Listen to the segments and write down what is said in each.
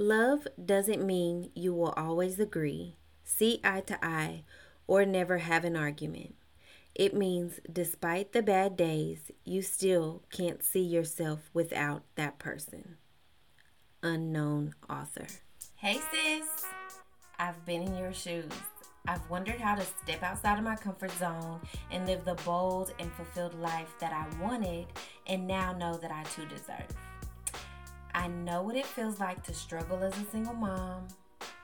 Love doesn't mean you will always agree, see eye to eye, or never have an argument. It means despite the bad days, you still can't see yourself without that person. Unknown author. Hey sis, I've been in your shoes. I've wondered how to step outside of my comfort zone and live the bold and fulfilled life that I wanted and now know that I too deserve. I know what it feels like to struggle as a single mom,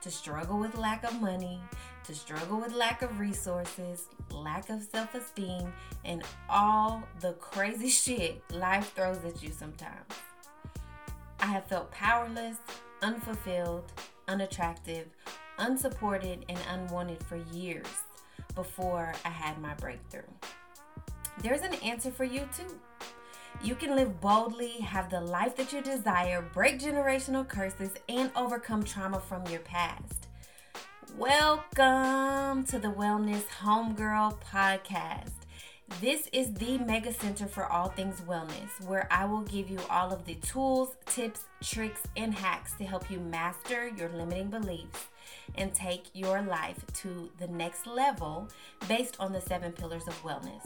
to struggle with lack of money, to struggle with lack of resources, lack of self esteem, and all the crazy shit life throws at you sometimes. I have felt powerless, unfulfilled, unattractive, unsupported, and unwanted for years before I had my breakthrough. There's an answer for you too. You can live boldly, have the life that you desire, break generational curses, and overcome trauma from your past. Welcome to the Wellness Homegirl Podcast. This is the mega center for all things wellness, where I will give you all of the tools, tips, tricks, and hacks to help you master your limiting beliefs and take your life to the next level based on the seven pillars of wellness.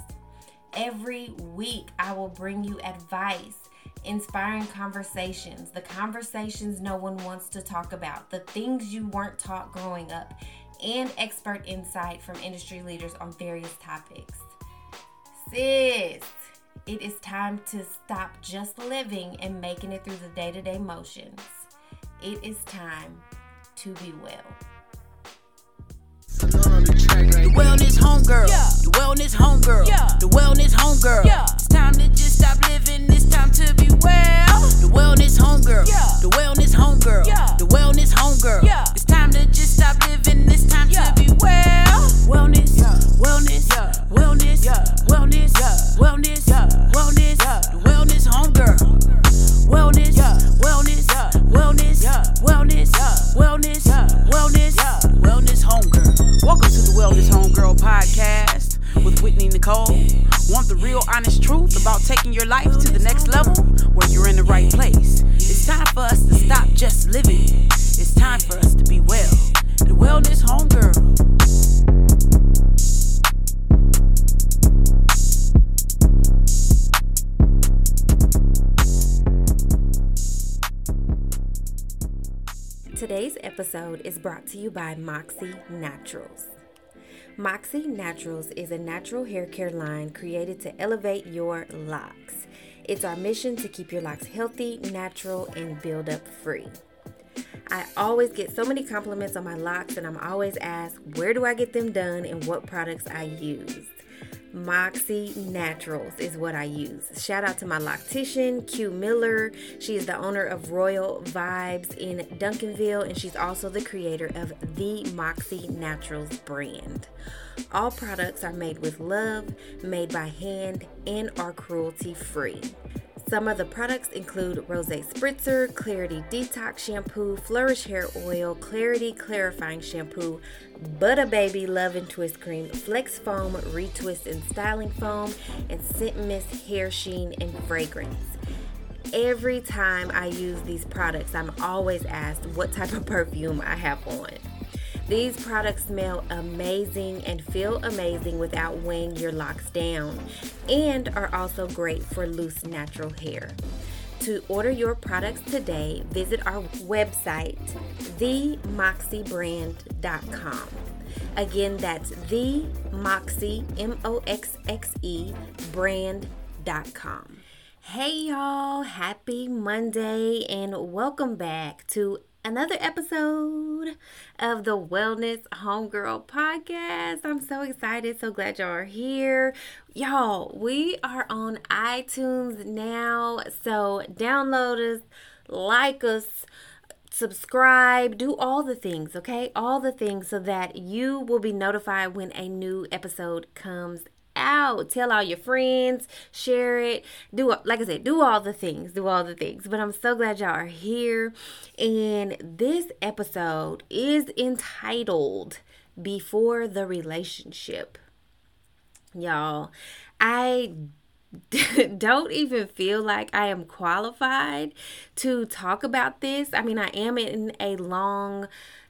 Every week, I will bring you advice, inspiring conversations, the conversations no one wants to talk about, the things you weren't taught growing up, and expert insight from industry leaders on various topics. Sis, it is time to stop just living and making it through the day to day motions. It is time to be well. The wellness homegirl. Yeah. The wellness homegirl. Yeah. The wellness homegirl. Yeah. It's time to just stop living. It's time to be well. The wellness homegirl. Yeah. The wellness homegirl. Yeah. The wellness homegirl. Yeah. It's time to just stop living. It's time yeah. to be well. Wellness. Yeah. Wellness. Yeah. Wellness. Yeah. Wellness. Yeah. Wellness. Yeah. Wellness. Yeah. The wellness homegirl. Wellness. Yeah. Wellness. Yeah. Wellness. Yeah. Wellness. Wellness. Wellness. Yeah. Wellness homegirl. Welcome to the Wellness Homegirl podcast with Whitney Nicole. Want the real honest truth about taking your life to the next level? Where you're in the right place. It's time for us to stop just living. It's time for us to be well. The Wellness Homegirl. Episode is brought to you by Moxie Naturals. Moxie Naturals is a natural hair care line created to elevate your locks. It's our mission to keep your locks healthy, natural, and build up free. I always get so many compliments on my locks, and I'm always asked where do I get them done and what products I use. Moxie Naturals is what I use. Shout out to my loctician, Q Miller. She is the owner of Royal Vibes in Duncanville, and she's also the creator of the Moxie Naturals brand. All products are made with love, made by hand, and are cruelty free. Some of the products include Rose Spritzer, Clarity Detox Shampoo, Flourish Hair Oil, Clarity Clarifying Shampoo, Butter Baby Love and Twist Cream, Flex Foam, Retwist and Styling Foam, and Scent Mist Hair Sheen and Fragrance. Every time I use these products, I'm always asked what type of perfume I have on. These products smell amazing and feel amazing without weighing your locks down, and are also great for loose natural hair. To order your products today, visit our website, themoxiebrand.com. Again, that's the Moxie, M O X X E, brand.com. Hey, y'all, happy Monday, and welcome back to another episode of the Wellness Homegirl podcast. I'm so excited, so glad y'all are here. Y'all, we are on iTunes now, so download us, like us, subscribe, do all the things, okay? All the things so that you will be notified when a new episode comes out. Tell all your friends, share it. Do like I said, do all the things, do all the things. But I'm so glad y'all are here. And this episode is entitled Before the Relationship. Y'all, I don't even feel like I am qualified to talk about this. I mean, I am in a long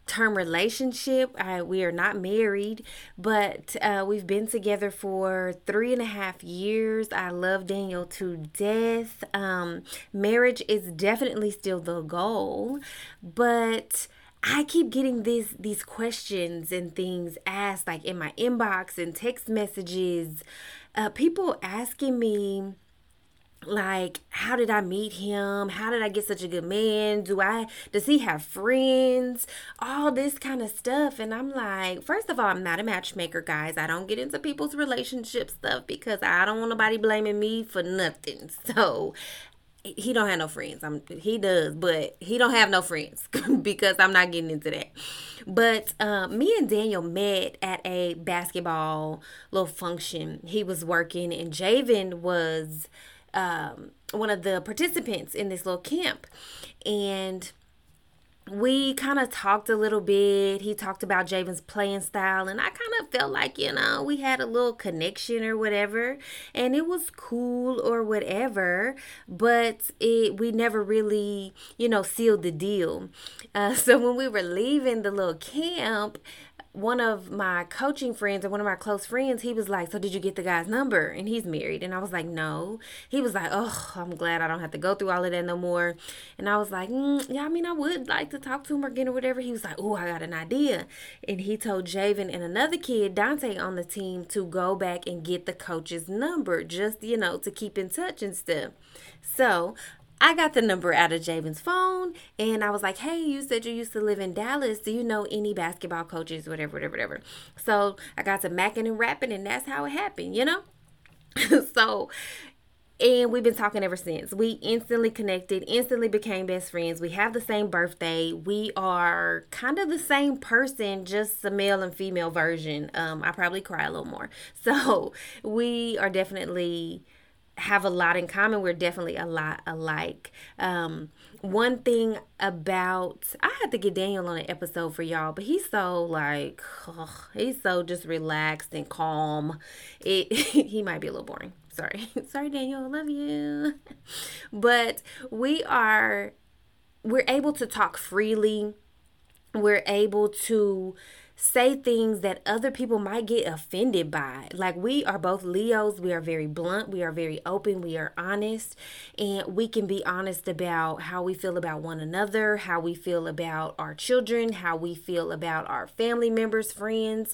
term relationship. I, we are not married, but uh, we've been together for three and a half years. I love Daniel to death. Um, marriage is definitely still the goal, but I keep getting these these questions and things asked like in my inbox and text messages. Uh, people asking me like how did i meet him? How did i get such a good man? Do i does he have friends? All this kind of stuff. And i'm like first of all i'm not a matchmaker guys. I don't get into people's relationship stuff because i don't want nobody blaming me for nothing. So he don't have no friends. I'm he does but he don't have no friends because i'm not getting into that. But uh, me and daniel met at a basketball little function. He was working and javen was um, one of the participants in this little camp. And we kind of talked a little bit. He talked about Javen's playing style, and I kind of felt like, you know, we had a little connection or whatever, and it was cool or whatever, but it we never really, you know, sealed the deal. Uh, so when we were leaving the little camp, one of my coaching friends or one of my close friends, he was like, So did you get the guy's number? And he's married. And I was like, No. He was like, Oh, I'm glad I don't have to go through all of that no more. And I was like, mm, Yeah, I mean, I would like to talk to him again or whatever. He was like, Oh, I got an idea. And he told Javen and another kid, Dante, on the team to go back and get the coach's number, just, you know, to keep in touch and stuff. So I got the number out of Javen's phone and I was like, hey, you said you used to live in Dallas. Do you know any basketball coaches, whatever, whatever, whatever? So I got to macking and rapping and that's how it happened, you know? so, and we've been talking ever since. We instantly connected, instantly became best friends. We have the same birthday. We are kind of the same person, just the male and female version. Um, I probably cry a little more. So we are definitely have a lot in common. We're definitely a lot alike. Um, one thing about I had to get Daniel on an episode for y'all, but he's so like ugh, he's so just relaxed and calm. It he might be a little boring. Sorry, sorry, Daniel. I love you, but we are we're able to talk freely. We're able to say things that other people might get offended by. Like we are both Leos, we are very blunt, we are very open, we are honest, and we can be honest about how we feel about one another, how we feel about our children, how we feel about our family members, friends.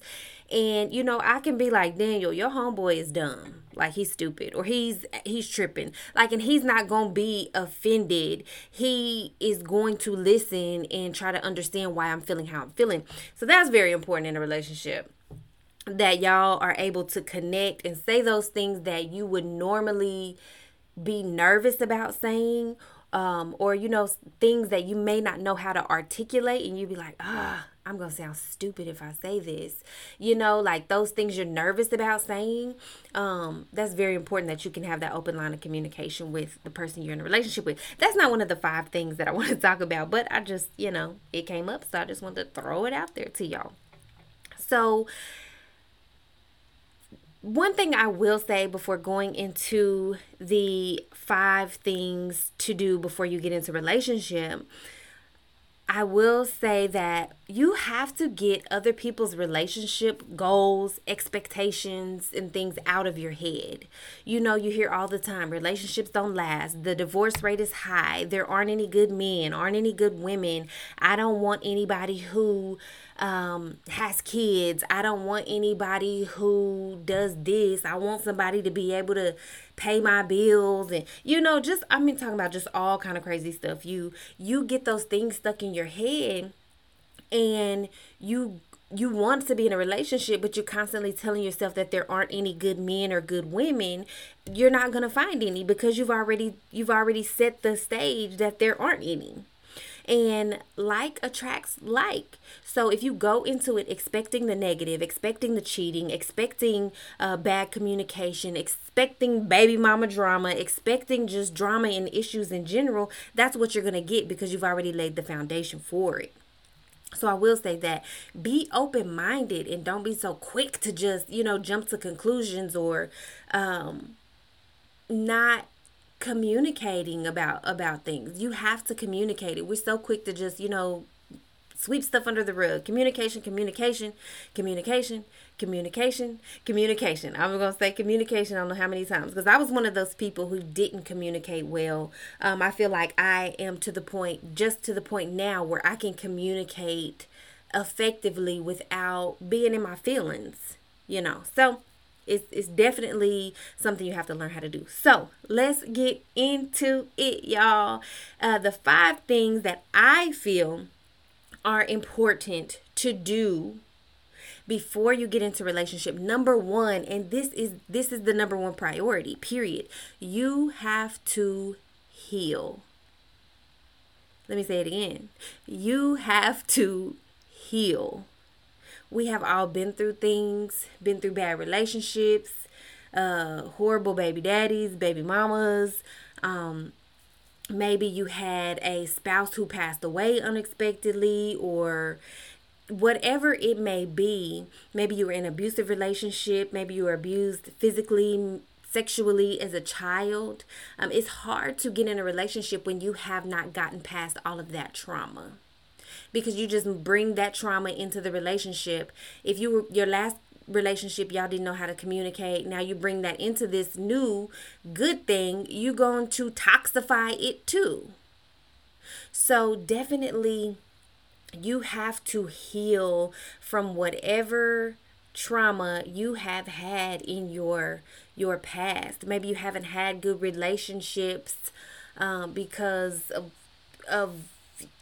And you know, I can be like, Daniel, your homeboy is dumb. Like he's stupid or he's he's tripping. Like and he's not going to be offended. He is going to listen and try to understand why i'm feeling how i'm feeling. So that's very important in a relationship that y'all are able to connect and say those things that you would normally be nervous about saying um, or you know things that you may not know how to articulate and you be like ah I'm going to sound stupid if I say this. You know, like those things you're nervous about saying. Um, that's very important that you can have that open line of communication with the person you're in a relationship with. That's not one of the five things that I want to talk about, but I just, you know, it came up, so I just wanted to throw it out there to y'all. So, one thing I will say before going into the five things to do before you get into relationship I will say that you have to get other people's relationship goals, expectations, and things out of your head. You know, you hear all the time relationships don't last, the divorce rate is high, there aren't any good men, aren't any good women. I don't want anybody who um, has kids. I don't want anybody who does this. I want somebody to be able to pay my bills and you know just I mean talking about just all kind of crazy stuff. You you get those things stuck in your head and you you want to be in a relationship but you're constantly telling yourself that there aren't any good men or good women you're not going to find any because you've already you've already set the stage that there aren't any and like attracts like. So if you go into it expecting the negative, expecting the cheating, expecting uh, bad communication, expecting baby mama drama, expecting just drama and issues in general, that's what you're going to get because you've already laid the foundation for it. So I will say that be open minded and don't be so quick to just, you know, jump to conclusions or um not communicating about about things. You have to communicate it. We're so quick to just, you know, sweep stuff under the rug. Communication, communication, communication, communication, communication. I'm to say communication, I don't know how many times, because I was one of those people who didn't communicate well. Um, I feel like I am to the point, just to the point now where I can communicate effectively without being in my feelings, you know. So, it's, it's definitely something you have to learn how to do. So let's get into it, y'all. Uh, the five things that I feel are important to do before you get into relationship number 1 and this is this is the number one priority period you have to heal. Let me say it again. You have to heal. We have all been through things been through bad relationships uh horrible baby daddies baby mamas um maybe you had a spouse who passed away unexpectedly or whatever it may be maybe you were in an abusive relationship maybe you were abused physically sexually as a child um, it's hard to get in a relationship when you have not gotten past all of that trauma. Because you just bring that trauma into the relationship. If you were your last relationship y'all didn't know how to communicate now you bring that into this new good thing you going to toxify it too. So definitely you have to heal from whatever trauma you have had in your your past. Maybe you haven't had good relationships um, because of, of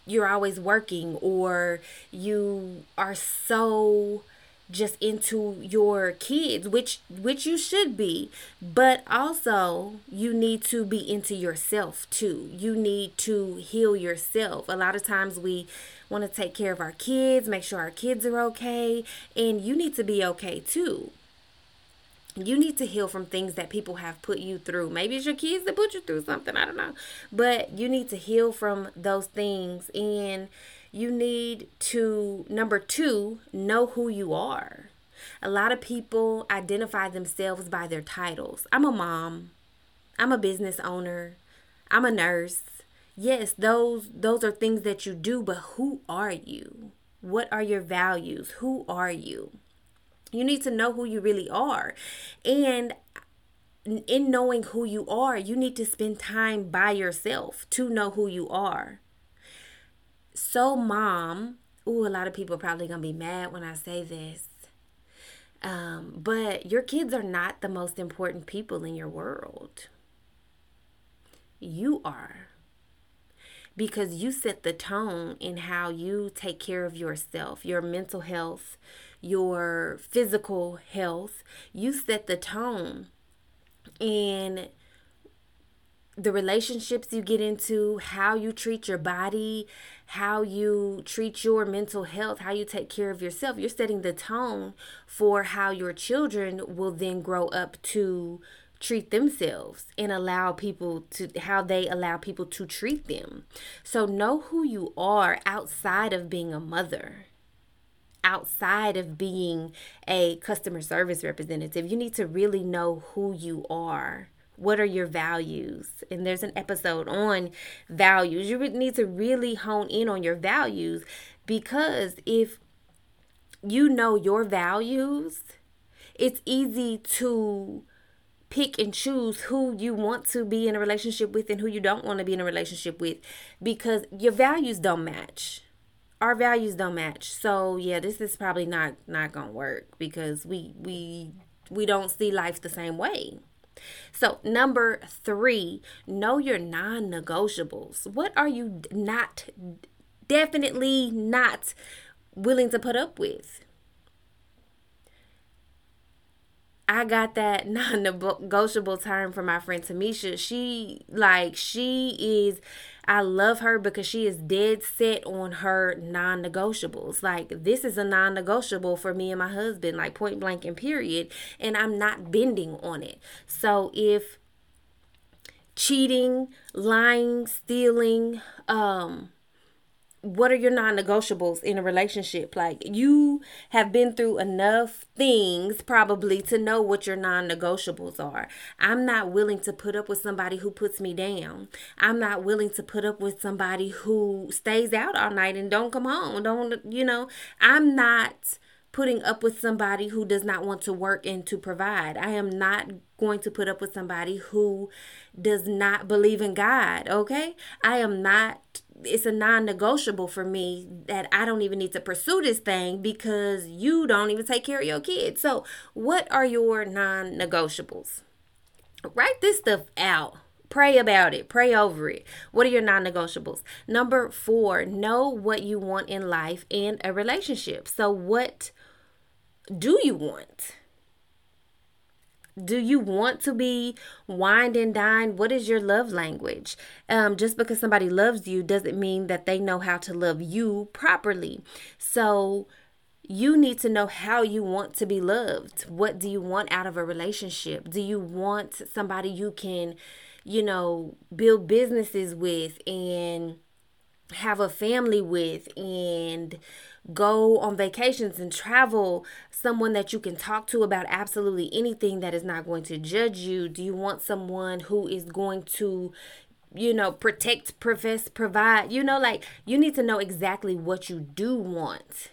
you're always working or you are so just into your kids which which you should be but also you need to be into yourself too you need to heal yourself a lot of times we want to take care of our kids make sure our kids are okay and you need to be okay too you need to heal from things that people have put you through. Maybe it's your kids that put you through something, I don't know. But you need to heal from those things and you need to, number two, know who you are. A lot of people identify themselves by their titles. I'm a mom. I'm a business owner. I'm a nurse. Yes, those those are things that you do, but who are you? What are your values? Who are you? You need to know who you really are. And in knowing who you are, you need to spend time by yourself to know who you are so mom ooh a lot of people probably gonna be mad when i say this um, but your kids are not the most important people in your world you are because you set the tone in how you take care of yourself, your mental health, your physical health. You set the tone. in the relationships you get into, how you treat your body, how you treat your mental health, how you take care of yourself. You're setting the tone for how your children will then grow up to treat themselves and allow people to how they allow people to treat them. So know who you are outside of being a mother. Outside of being a customer service representative, you need to really know who you are what are your values? And there's an episode on values. You need to really hone in on your values because if you know your values, it's easy to pick and choose who you want to be in a relationship with and who you don't want to be in a relationship with because your values don't match our values don't match so yeah this is probably not not gonna work because we we we don't see life the same way so, number three, know your non negotiables. What are you not, definitely not willing to put up with? I got that non-negotiable term from my friend Tamisha. She like she is I love her because she is dead set on her non-negotiables. Like this is a non-negotiable for me and my husband, like point blank and period, and I'm not bending on it. So if cheating, lying, stealing, um what are your non-negotiables in a relationship like you have been through enough things probably to know what your non-negotiables are i'm not willing to put up with somebody who puts me down i'm not willing to put up with somebody who stays out all night and don't come home don't you know i'm not putting up with somebody who does not want to work and to provide. I am not going to put up with somebody who does not believe in God, okay? I am not it's a non-negotiable for me that I don't even need to pursue this thing because you don't even take care of your kids. So, what are your non-negotiables? Write this stuff out. Pray about it. Pray over it. What are your non negotiables? Number four, know what you want in life and a relationship. So, what do you want? Do you want to be wined and dined? What is your love language? Um, just because somebody loves you doesn't mean that they know how to love you properly. So, you need to know how you want to be loved. What do you want out of a relationship? Do you want somebody you can, you know, build businesses with and have a family with and go on vacations and travel, someone that you can talk to about absolutely anything that is not going to judge you? Do you want someone who is going to you know, protect, profess, provide. You know, like you need to know exactly what you do want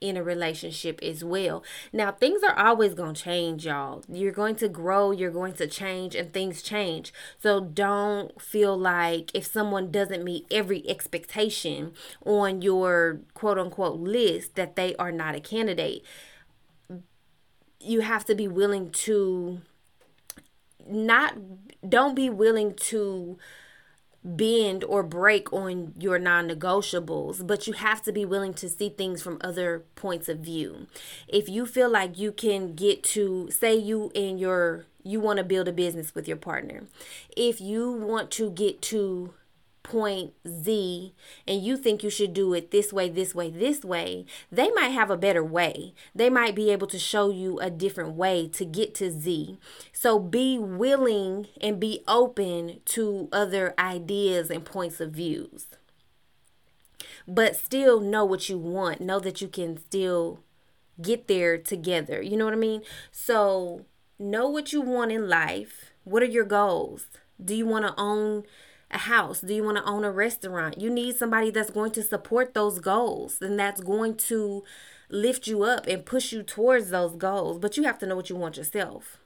in a relationship as well. Now, things are always going to change, y'all. You're going to grow, you're going to change, and things change. So don't feel like if someone doesn't meet every expectation on your quote unquote list that they are not a candidate. You have to be willing to not, don't be willing to bend or break on your non negotiables, but you have to be willing to see things from other points of view. If you feel like you can get to, say, you and your, you want to build a business with your partner, if you want to get to point Z and you think you should do it this way, this way, this way, they might have a better way. They might be able to show you a different way to get to Z. So be willing and be open to other ideas and points of views. But still know what you want. Know that you can still get there together. You know what I mean? So know what you want in life. What are your goals? Do you want to own a house? Do you want to own a restaurant? You need somebody that's going to support those goals and that's going to lift you up and push you towards those goals. But you have to know what you want yourself.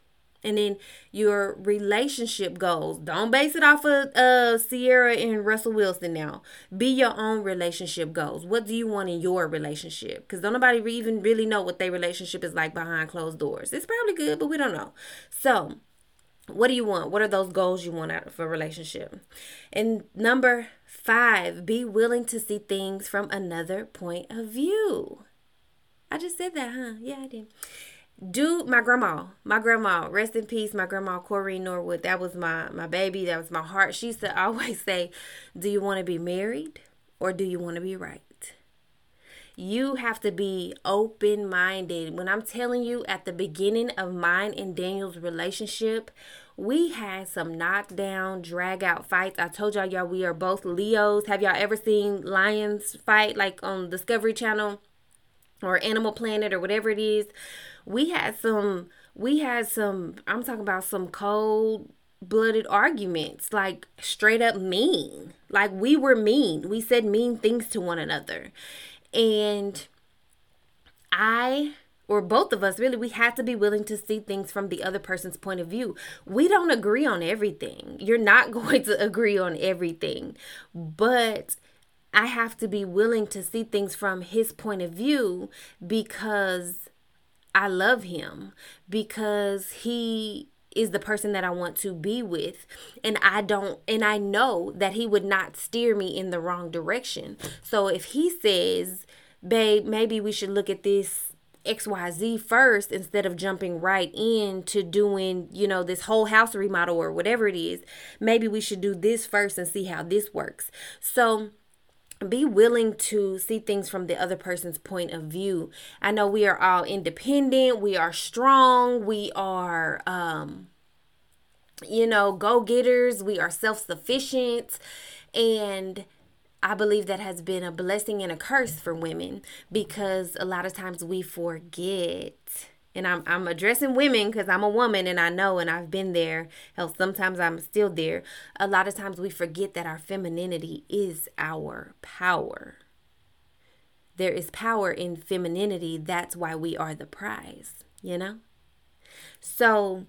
And then your relationship goals. Don't base it off of uh, Ciara and Russell Wilson now. Be your own relationship goals. What do you want in your relationship? Because don't nobody even really know what their relationship is like behind closed doors. It's probably good, but we don't know. So what do you want? What are those goals you want out of a relationship? And number five, be willing to see things from another point of view. I just said that, huh? Yeah, I did. Do my grandma, my grandma, rest in peace, my grandma Corrine Norwood. That was my my baby. That was my heart. She used to always say, "Do you want to be married or do you want to be right?" You have to be open minded. When I'm telling you at the beginning of mine and Daniel's relationship, we had some knockdown, drag out fights. I told y'all, y'all, we are both Leos. Have y'all ever seen lions fight like on Discovery Channel or Animal Planet or whatever it is? We had some, we had some, I'm talking about some cold blooded arguments, like straight up mean. Like we were mean. We said mean things to one another. And I or both of us really we have to be willing to see things from the other person's point of view. We don't agree on everything. You're not going to agree on everything. But I have to be willing to see things from his point of view because I love him because he is the person that I want to be with. And I don't, and I know that he would not steer me in the wrong direction. So if he says, babe, maybe we should look at this XYZ first instead of jumping right into doing, you know, this whole house remodel or whatever it is, maybe we should do this first and see how this works. So, be willing to see things from the other person's point of view. I know we are all independent, we are strong, we are um you know, go-getters, we are self-sufficient and I believe that has been a blessing and a curse for women because a lot of times we forget. And I'm, I'm addressing women because I'm a woman and I know and I've been there. Hell, sometimes I'm still there. A lot of times we forget that our femininity is our power. There is power in femininity. That's why we are the prize, you know? So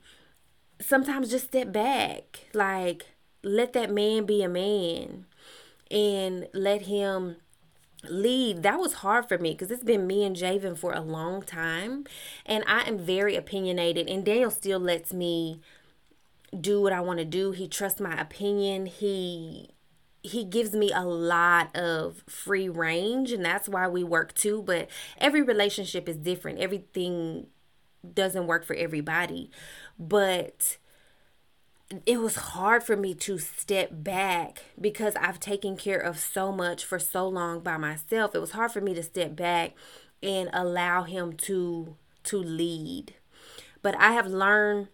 sometimes just step back. Like, let that man be a man and let him lead that was hard for me because it's been me and Javen for a long time and I am very opinionated and Daniel still lets me do what I want to do. He trusts my opinion. He he gives me a lot of free range and that's why we work too but every relationship is different. Everything doesn't work for everybody but it was hard for me to step back because I've taken care of so much for so long by myself. It was hard for me to step back and allow him to to lead. But I have learned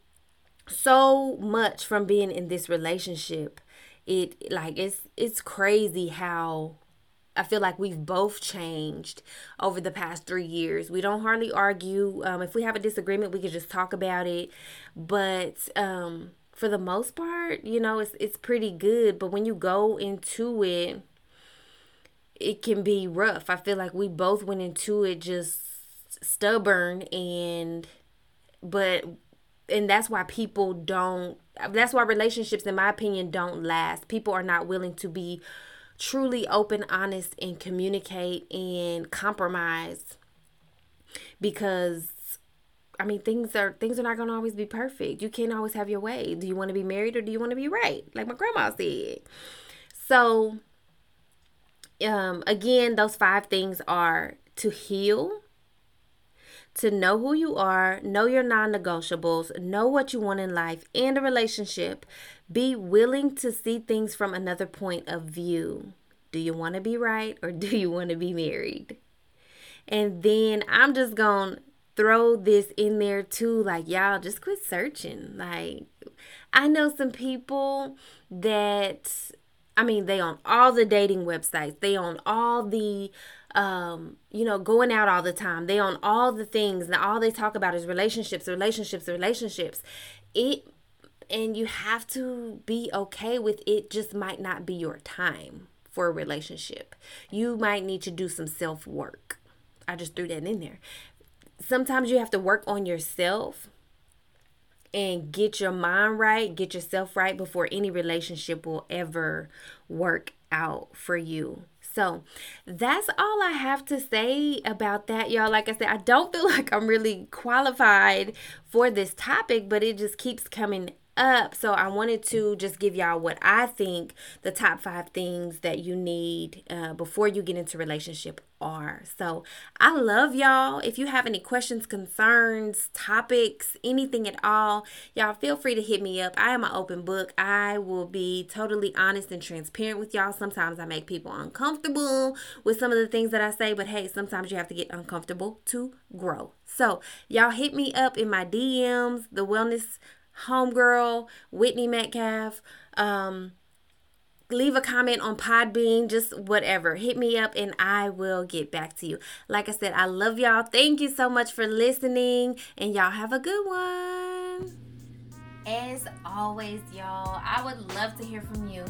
so much from being in this relationship. It like it's it's crazy how I feel like we've both changed over the past three years. We don't hardly argue. Um, if we have a disagreement, we can just talk about it. But um, for the most part, you know, it's it's pretty good, but when you go into it, it can be rough. I feel like we both went into it just stubborn and but and that's why people don't that's why relationships in my opinion don't last. People are not willing to be truly open, honest and communicate and compromise because I mean, things are things are not gonna always be perfect. You can't always have your way. Do you want to be married or do you want to be right? Like my grandma said. So, um, again, those five things are to heal, to know who you are, know your non-negotiables, know what you want in life and a relationship. Be willing to see things from another point of view. Do you want to be right or do you want to be married? And then I'm just going to throw this in there too. Like, y'all just quit searching. Like, I know some people that, I mean, they on all the dating websites, they on all the, um, you know, going out all the time. They on all the things, and all they talk about is relationships, relationships, relationships. It, and you have to be okay with it, just might not be your time for a relationship. You might need to do some self work. I just threw that in there sometimes you have to work on yourself and get your mind right, get yourself right before any relationship will ever work out for you. So that's all I have to say about that, y'all. Like I said, I don't feel like I'm really qualified for this topic, but it just keeps coming up. So I wanted to just give y'all what I think the top five things that you need uh, before you get into relationship are. So I love y'all. If you have any questions, concerns, topics, anything at all, y'all feel free to hit me up. I am an open book. I will be totally honest and transparent with y'all. Sometimes I make people uncomfortable with some of the things that I say, but hey, sometimes you have to get uncomfortable to grow. So, y'all hit me up in my DMs, the wellness homegirl, Whitney Metcalf. Um, leave a comment on Podbean, just whatever. Hit me up and I will get back to you. Like I said, I love y'all. Thank you so much for listening, and y'all have a good one. As always, y'all, I would love to hear from you.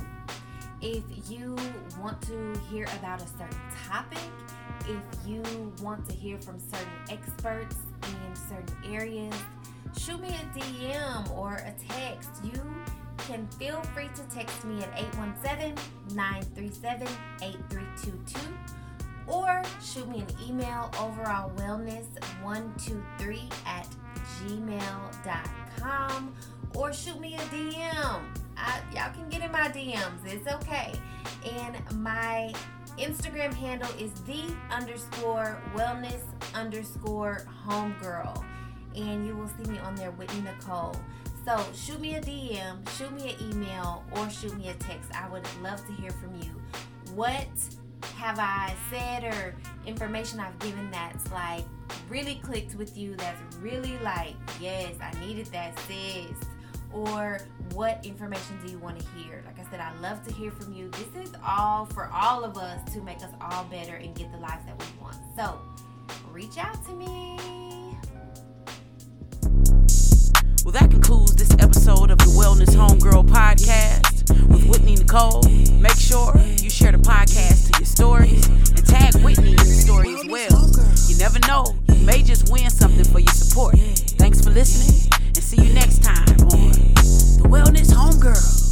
If you want to hear about a certain topic, if you want to hear from certain experts in certain areas, shoot me a DM or a text. You can feel free to text me at 817-937-8322 or shoot me an email overall wellness123 at gmail.com or shoot me a DM. I, y'all can get in my DMs. It's okay. And my Instagram handle is the underscore wellness underscore homegirl and you will see me on there, Whitney Nicole. So shoot me a DM, shoot me an email, or shoot me a text. I would love to hear from you. What have I said or information I've given that's like really clicked with you? That's really like, yes, I needed that, sis. or what information do you want to hear? Like I said, I love to hear from you. This is all for all of us to make us all better and get the lives that we want. So reach out to me. Well, that concludes this episode of the Wellness Homegirl Podcast with Whitney Nicole. Make sure you share the podcast to your stories and tag Whitney in the story as well. You never know, you may just win something for your support. Thanks for listening and see you next time on The Wellness Homegirl.